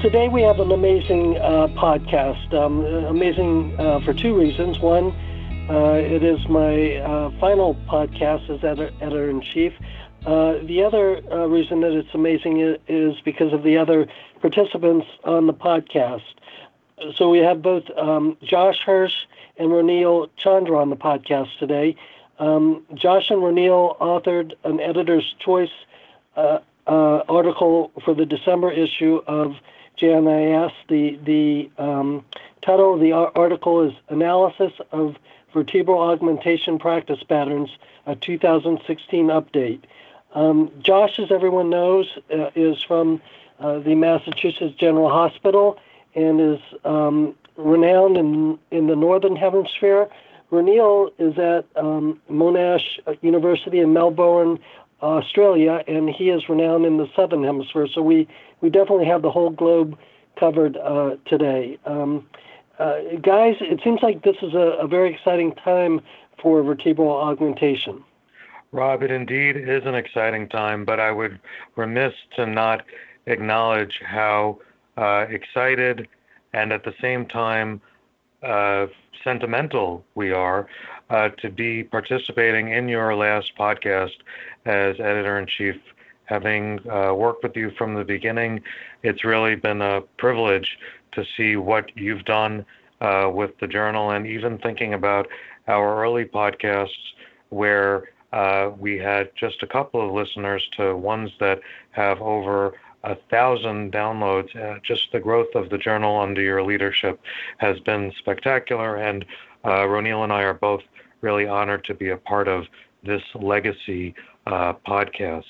today we have an amazing uh, podcast. Um, amazing uh, for two reasons. One, uh, it is my uh, final podcast as editor in chief. Uh, the other reason that it's amazing is because of the other participants on the podcast. So we have both um, Josh Hirsch and Ronil Chandra on the podcast today. Um, Josh and Ronil authored an editor's choice uh, article for the December issue of JNIS. The the um, title of the article is "Analysis of Vertebral Augmentation Practice Patterns: A 2016 Update." Um, Josh, as everyone knows, uh, is from uh, the Massachusetts General Hospital and is um, renowned in in the Northern Hemisphere Ronil is at um, Monash University in Melbourne, Australia, and he is renowned in the Southern Hemisphere. So we, we definitely have the whole globe covered uh, today. Um, uh, guys, it seems like this is a, a, very exciting time for vertebral augmentation. Rob, it indeed is an exciting time, but I would remiss to not acknowledge how uh, excited and at the same time uh, sentimental we are uh, to be participating in your last podcast as editor in chief. Having uh, worked with you from the beginning, it's really been a privilege to see what you've done uh, with the journal and even thinking about our early podcasts where uh, we had just a couple of listeners to ones that have over a thousand downloads. Uh, just the growth of the journal under your leadership has been spectacular, and uh, Ronil and I are both really honored to be a part of this legacy uh, podcast.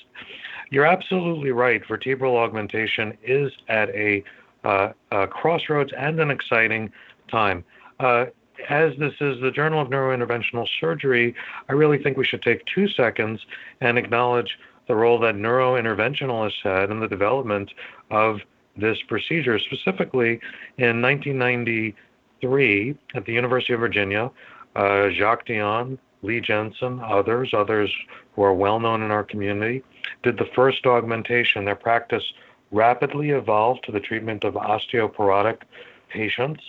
You're absolutely right. Vertebral augmentation is at a, uh, a crossroads and an exciting time. Uh, as this is the Journal of Neurointerventional Surgery, I really think we should take two seconds and acknowledge the role that neurointerventionalists had in the development of this procedure. Specifically, in 1993, at the University of Virginia, uh, Jacques Dion, Lee Jensen, others, others who are well known in our community, did the first augmentation. Their practice rapidly evolved to the treatment of osteoporotic patients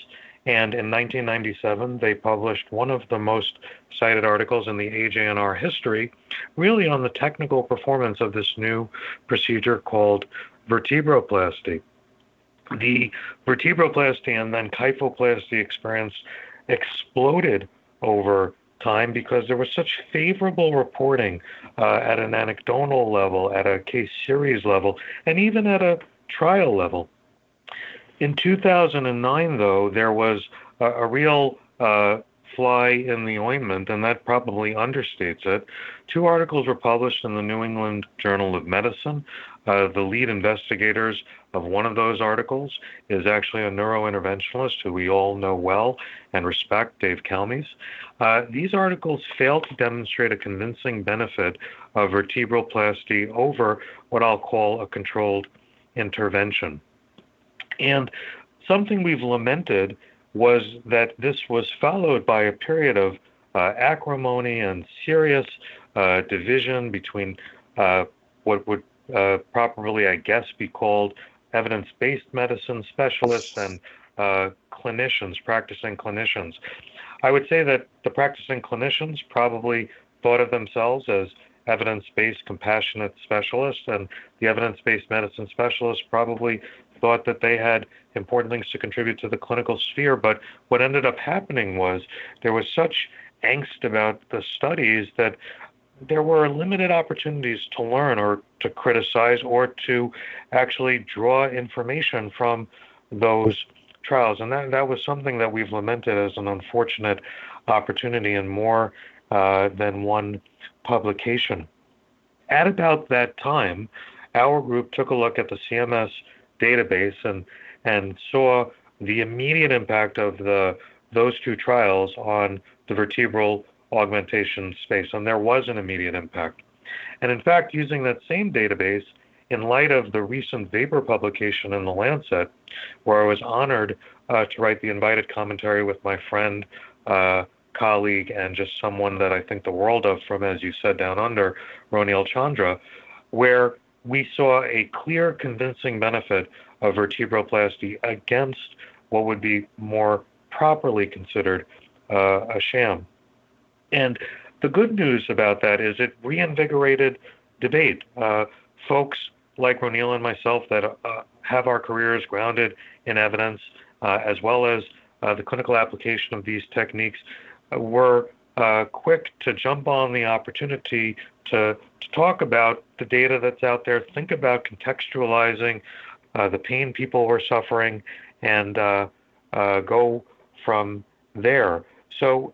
and in 1997, they published one of the most cited articles in the AJNR history, really on the technical performance of this new procedure called vertebroplasty. The vertebroplasty and then kyphoplasty experience exploded over time because there was such favorable reporting uh, at an anecdotal level, at a case series level, and even at a trial level. In 2009, though, there was a, a real uh, fly in the ointment, and that probably understates it. Two articles were published in the New England Journal of Medicine. Uh, the lead investigators of one of those articles is actually a neurointerventionalist who we all know well and respect, Dave Kallmes. Uh, these articles failed to demonstrate a convincing benefit of vertebroplasty over what I'll call a controlled intervention. And something we've lamented was that this was followed by a period of uh, acrimony and serious uh, division between uh, what would uh, properly, I guess, be called evidence based medicine specialists and uh, clinicians, practicing clinicians. I would say that the practicing clinicians probably thought of themselves as evidence based compassionate specialists, and the evidence based medicine specialists probably thought that they had important things to contribute to the clinical sphere. But what ended up happening was there was such angst about the studies that there were limited opportunities to learn or to criticize or to actually draw information from those trials. And that, that was something that we've lamented as an unfortunate opportunity in more uh, than one publication. At about that time, our group took a look at the CMS database and and saw the immediate impact of the those two trials on the vertebral augmentation space, and there was an immediate impact. And in fact, using that same database, in light of the recent VAPOUR publication in the Lancet, where I was honored uh, to write the invited commentary with my friend, uh, colleague, and just someone that I think the world of from, as you said, down under, Ronil Chandra, where we saw a clear, convincing benefit of vertebroplasty against what would be more properly considered uh, a sham. And the good news about that is it reinvigorated debate. Uh, folks like Ronil and myself that uh, have our careers grounded in evidence, uh, as well as uh, the clinical application of these techniques, uh, quick to jump on the opportunity to, to talk about the data that's out there, think about contextualizing the pain people were suffering, and go from there. So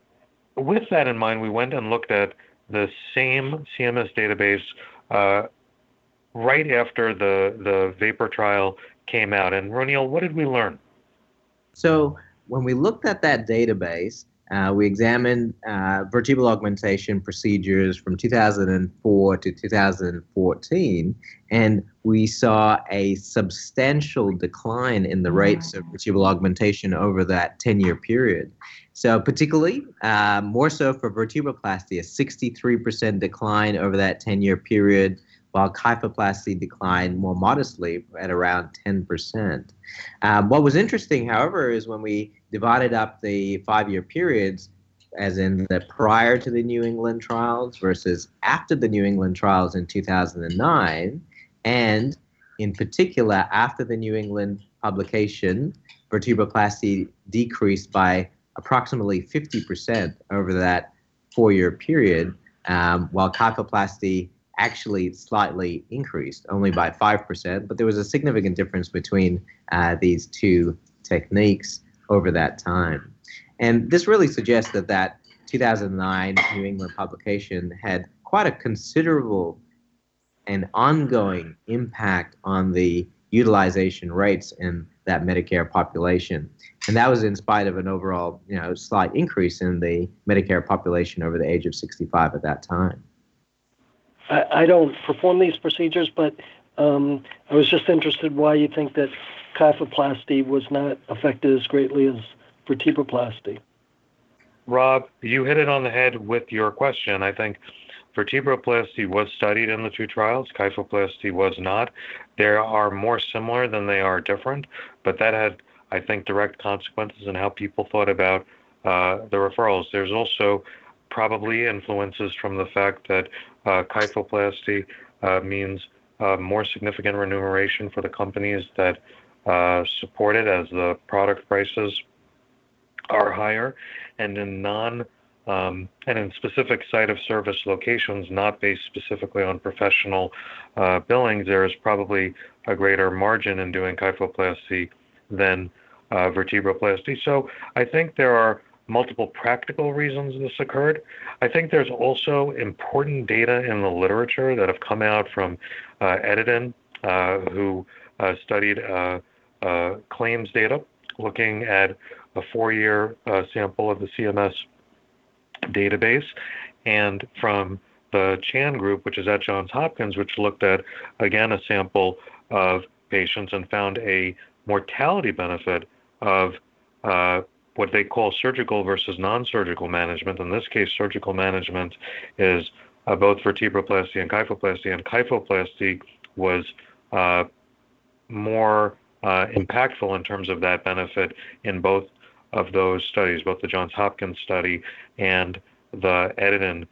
with that in mind, we went and looked at the same CMS database uh, right after the, the VAPOUR trial came out. And Ronil, what did we learn? So when we looked at that database, uh, we examined uh, vertebral augmentation procedures from 2004 to 2014, and we saw a substantial decline in the rates of vertebral augmentation over that 10 year period. So, particularly, uh, more so for vertebroplasty, a 63% decline over that 10 year period, while kyphoplasty declined more modestly at around 10%. Um, what was interesting, however, is when we divided up the five year periods, as in the prior to the New England trials versus after the New England trials in 2009, and in particular after the New England publication, vertebroplasty decreased by approximately 50% over that four year period, um, while kyphoplasty actually slightly increased, only by 5%. But there was a significant difference between uh, these two techniques over that time. And this really suggests that that 2009 New England publication had quite a considerable and ongoing impact on the utilization rates in that Medicare population. And that was in spite of an overall, you know, slight increase in the Medicare population over the age of 65 at that time. I, I don't perform these procedures, but um, I was just interested why you think that kyphoplasty was not affected as greatly as vertebroplasty. Rob, you hit it on the head with your question. I think vertebroplasty was studied in the two trials, kyphoplasty was not. They are more similar than they are different, but that had I think, direct consequences in how people thought about uh, the referrals. There's also probably influences from the fact that uh, kyphoplasty uh, means uh, more significant remuneration for the companies that uh, support it as the product prices are higher, and in non um, and in specific site of service locations, not based specifically on professional uh, billings, there is probably a greater margin in doing kyphoplasty than uh, vertebroplasty. So I think there are multiple practical reasons this occurred. I think there's also important data in the literature that have come out from uh, Edidin, uh, who uh, studied uh, uh, claims data looking at a four-year uh, sample of the CMS database, and from the Chan group, which is at Johns Hopkins, which looked at, again, a sample of patients and found a mortality benefit of what they call surgical versus non-surgical management. In this case, surgical management is uh, both vertebroplasty and kyphoplasty, and kyphoplasty was uh, more uh, impactful in terms of that benefit in both of those studies, both the Johns Hopkins study and the Edidin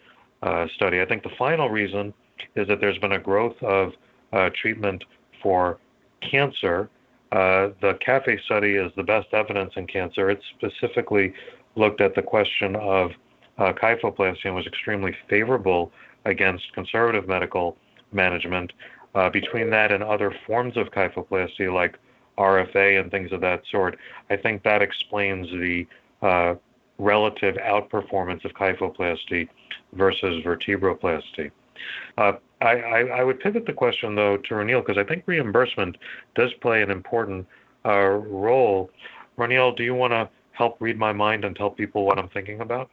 uh, study. I think the final reason is that there's been a growth of uh, treatment for cancer uh, the CAFE study is the best evidence in cancer. It specifically looked at the question of uh, kyphoplasty and was extremely favorable against conservative medical management. Uh, between that and other forms of kyphoplasty like RFA and things of that sort, I think that explains the uh, relative outperformance of kyphoplasty versus vertebroplasty. Uh, I, I, I, would pivot the question, though, to Ronil, because I think reimbursement does play an important uh, role. Ronil, do you want to help read my mind and tell people what I'm thinking about?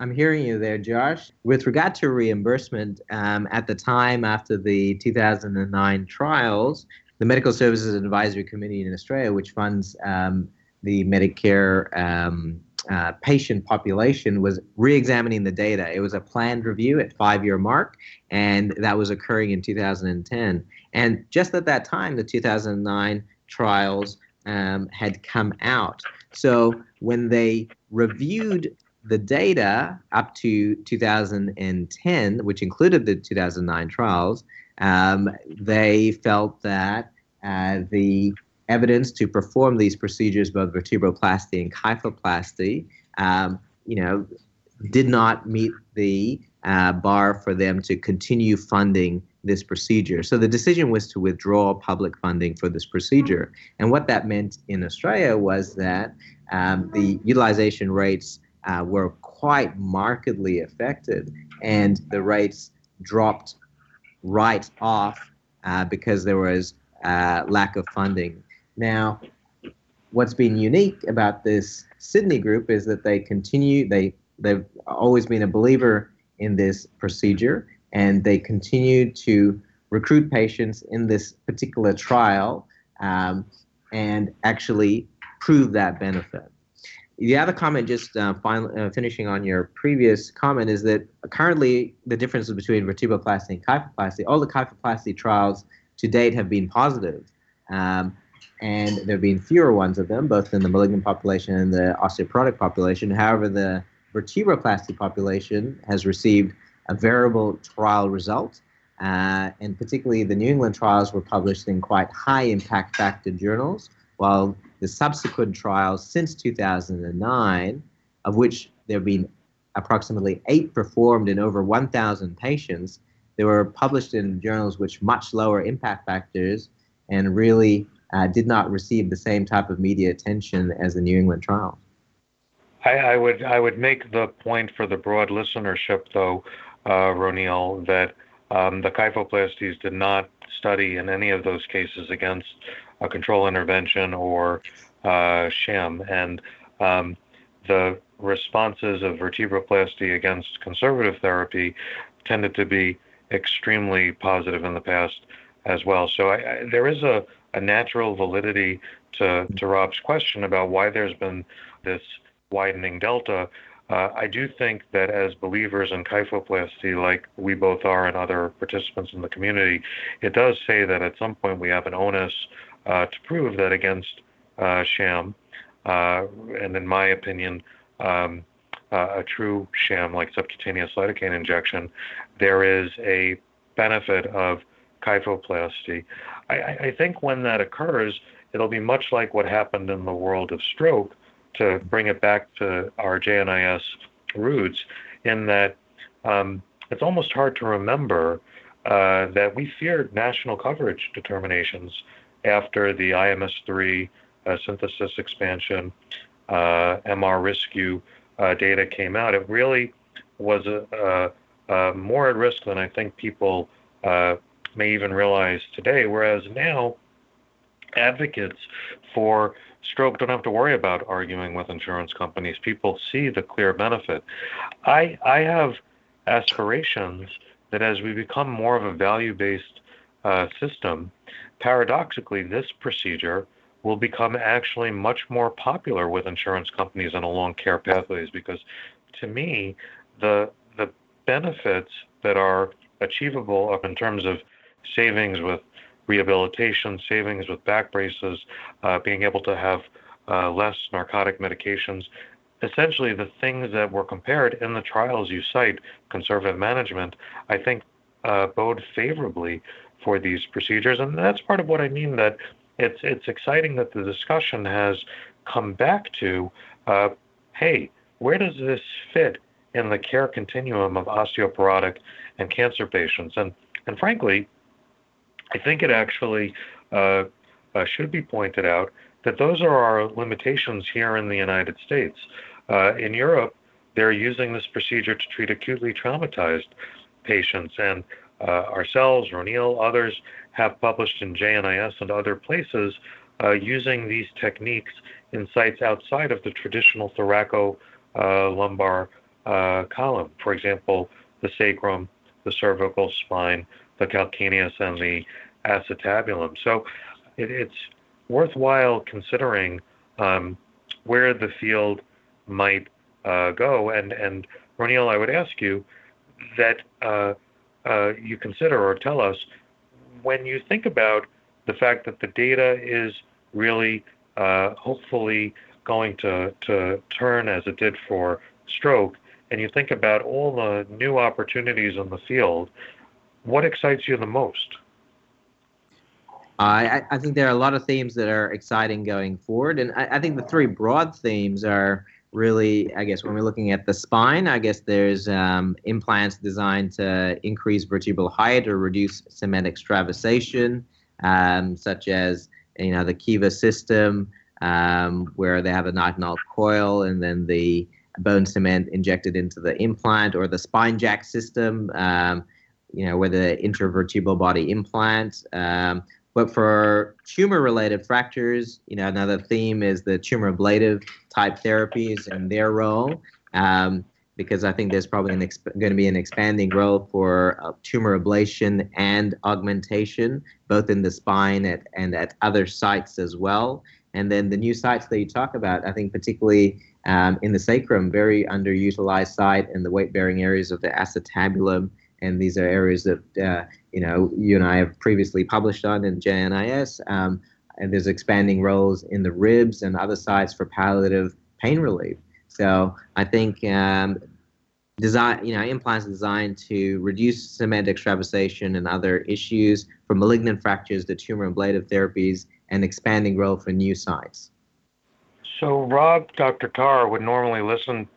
I'm hearing you there, Josh. With regard to reimbursement, um, at the time after the 2009 trials, the Medical Services Advisory Committee in Australia, which funds um, the Medicare um, uh, patient population was re-examining the data. It was a planned review at five-year mark, and that was occurring in 2010. And just at that time, the 2009 trials um, had come out. So when they reviewed the data up to 2010, which included the 2009 trials, um, they felt that uh, the evidence to perform these procedures, both vertebroplasty and kyphoplasty, um, you know, did not meet the uh, bar for them to continue funding this procedure. So the decision was to withdraw public funding for this procedure. And what that meant in Australia was that um, the utilization rates uh, were quite markedly affected, and the rates dropped right off uh, because there was uh, lack of funding. Now, what's been unique about this Sydney group is that they continue, they, they've always been a believer in this procedure, and they continue to recruit patients in this particular trial um, and actually prove that benefit. The other comment, just uh, uh, finishing on your previous comment, is that currently the differences between vertebroplasty and kyphoplasty, all the kyphoplasty trials to date have been positive. Um, and there have been fewer ones of them, both in the malignant population and the osteoporotic population. However, the vertebroplasty population has received a variable trial result, uh, and particularly the New England trials were published in quite high impact factor journals, while the subsequent trials since 2009, of which there have been approximately eight performed in over 1,000 patients, they were published in journals which much lower impact factors and really uh, did not receive the same type of media attention as the New England trial. I, I would I would make the point for the broad listenership, though, uh, Ronil, that um, the kyphoplasties did not study in any of those cases against a control intervention or uh, sham. And um, the responses of vertebroplasty against conservative therapy tended to be extremely positive in the past as well. So I, I, there is a, a natural validity to, to Rob's question about why there's been this widening delta. Uh, I do think that as believers in kyphoplasty, like we both are and other participants in the community, it does say that at some point we have an onus uh, to prove that against uh, sham, uh, and in my opinion, um, a true sham like subcutaneous lidocaine injection, there is a benefit of kyphoplasty. I, I think when that occurs, it'll be much like what happened in the world of stroke, to bring it back to our JNIS roots, in that um, it's almost hard to remember uh, that we feared national coverage determinations after the IMS3 uh, synthesis expansion uh, MR rescue uh, data came out. It really was a, a, a more at risk than I think people uh, may even realize today. Whereas now, advocates for stroke don't have to worry about arguing with insurance companies. People see the clear benefit. I I have aspirations that as we become more of a value-based uh, system, paradoxically, this procedure will become actually much more popular with insurance companies and along care pathways because to me the the benefits that are achievable in terms of savings with rehabilitation, savings with back braces, uh, being able to have uh, less narcotic medications, essentially the things that were compared in the trials you cite, conservative management, I think uh, bode favorably for these procedures. And that's part of what I mean that it's it's exciting that the discussion has come back to, uh, hey, where does this fit in the care continuum of osteoporotic and cancer patients? And and frankly, I think it actually uh, uh, should be pointed out that those are our limitations here in the United States. Uh, in Europe, they're using this procedure to treat acutely traumatized patients, and uh, ourselves, Ronil, others have published in JNIS and other places uh, using these techniques in sites outside of the traditional thoracolumbar uh, column. For example, the sacrum, the cervical spine, the calcaneus, and the acetabulum. So it, it's worthwhile considering um, where the field might uh, go. And, and Ronil, I would ask you that uh, uh, you consider or tell us when you think about the fact that the data is really, uh, hopefully, going to, to turn as it did for stroke, and you think about all the new opportunities in the field, what excites you the most? I, I think there are a lot of themes that are exciting going forward, and I, I think the three broad themes are really, I guess, when we're looking at the spine, I guess there's um, implants designed to increase vertebral height or reduce cement extravasation, um, such as you know the Kiva system, um, where they have a nitinol coil and then the bone cement injected into the implant, or the SpineJack system, um, you know, with the intervertebral body implant. Um, but for tumor related fractures, you know, another theme is the tumor ablative type therapies and their role. Um, because I think there's probably exp- going to be an expanding role for uh, tumor ablation and augmentation, both in the spine at, and at other sites as well. And then the new sites that you talk about, I think particularly um, in the sacrum, very underutilized site in the weight bearing areas of the acetabulum and these are areas that uh, you know you and I have previously published on in JNIS. Um, and there's expanding roles in the ribs and other sites for palliative pain relief. So I think um, design, you know, implants designed to reduce cement extravasation and other issues for malignant fractures the tumor and ablative therapies and expanding role for new sites. So Rob, Dr. Tarr would normally listen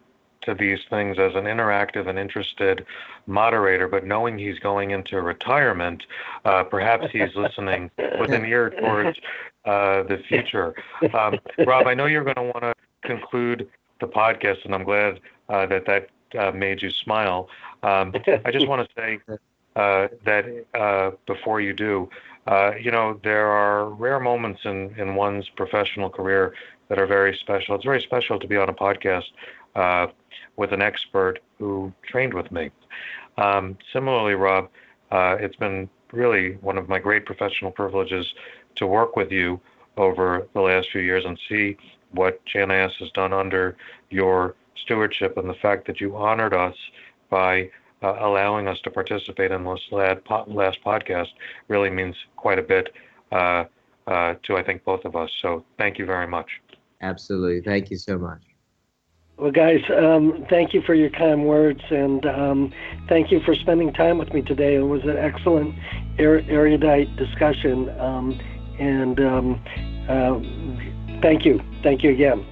to these things as an interactive and interested moderator, but knowing he's going into retirement, uh, perhaps he's listening with an ear towards uh, the future. Um, Rob, I know you're going to want to conclude the podcast, and I'm glad uh, that that uh, made you smile. Um, I just want to say uh, that uh, before you do, you know, there are rare moments in, in one's professional career that are very special. It's very special to be on a podcast uh, with an expert who trained with me. Um, similarly, Rob, uh, it's been really one of my great professional privileges to work with you over the last few years and see what JNIS has done under your stewardship and the fact that you honored us by uh, allowing us to participate in this last podcast really means quite a bit uh, uh, to, I think, both of us. So thank you very much. Absolutely. Thank you so much. Well, guys, um, thank you for your kind words, and um, thank you for spending time with me today. It was an excellent, er- erudite discussion, um, and um, uh, thank you. Thank you again.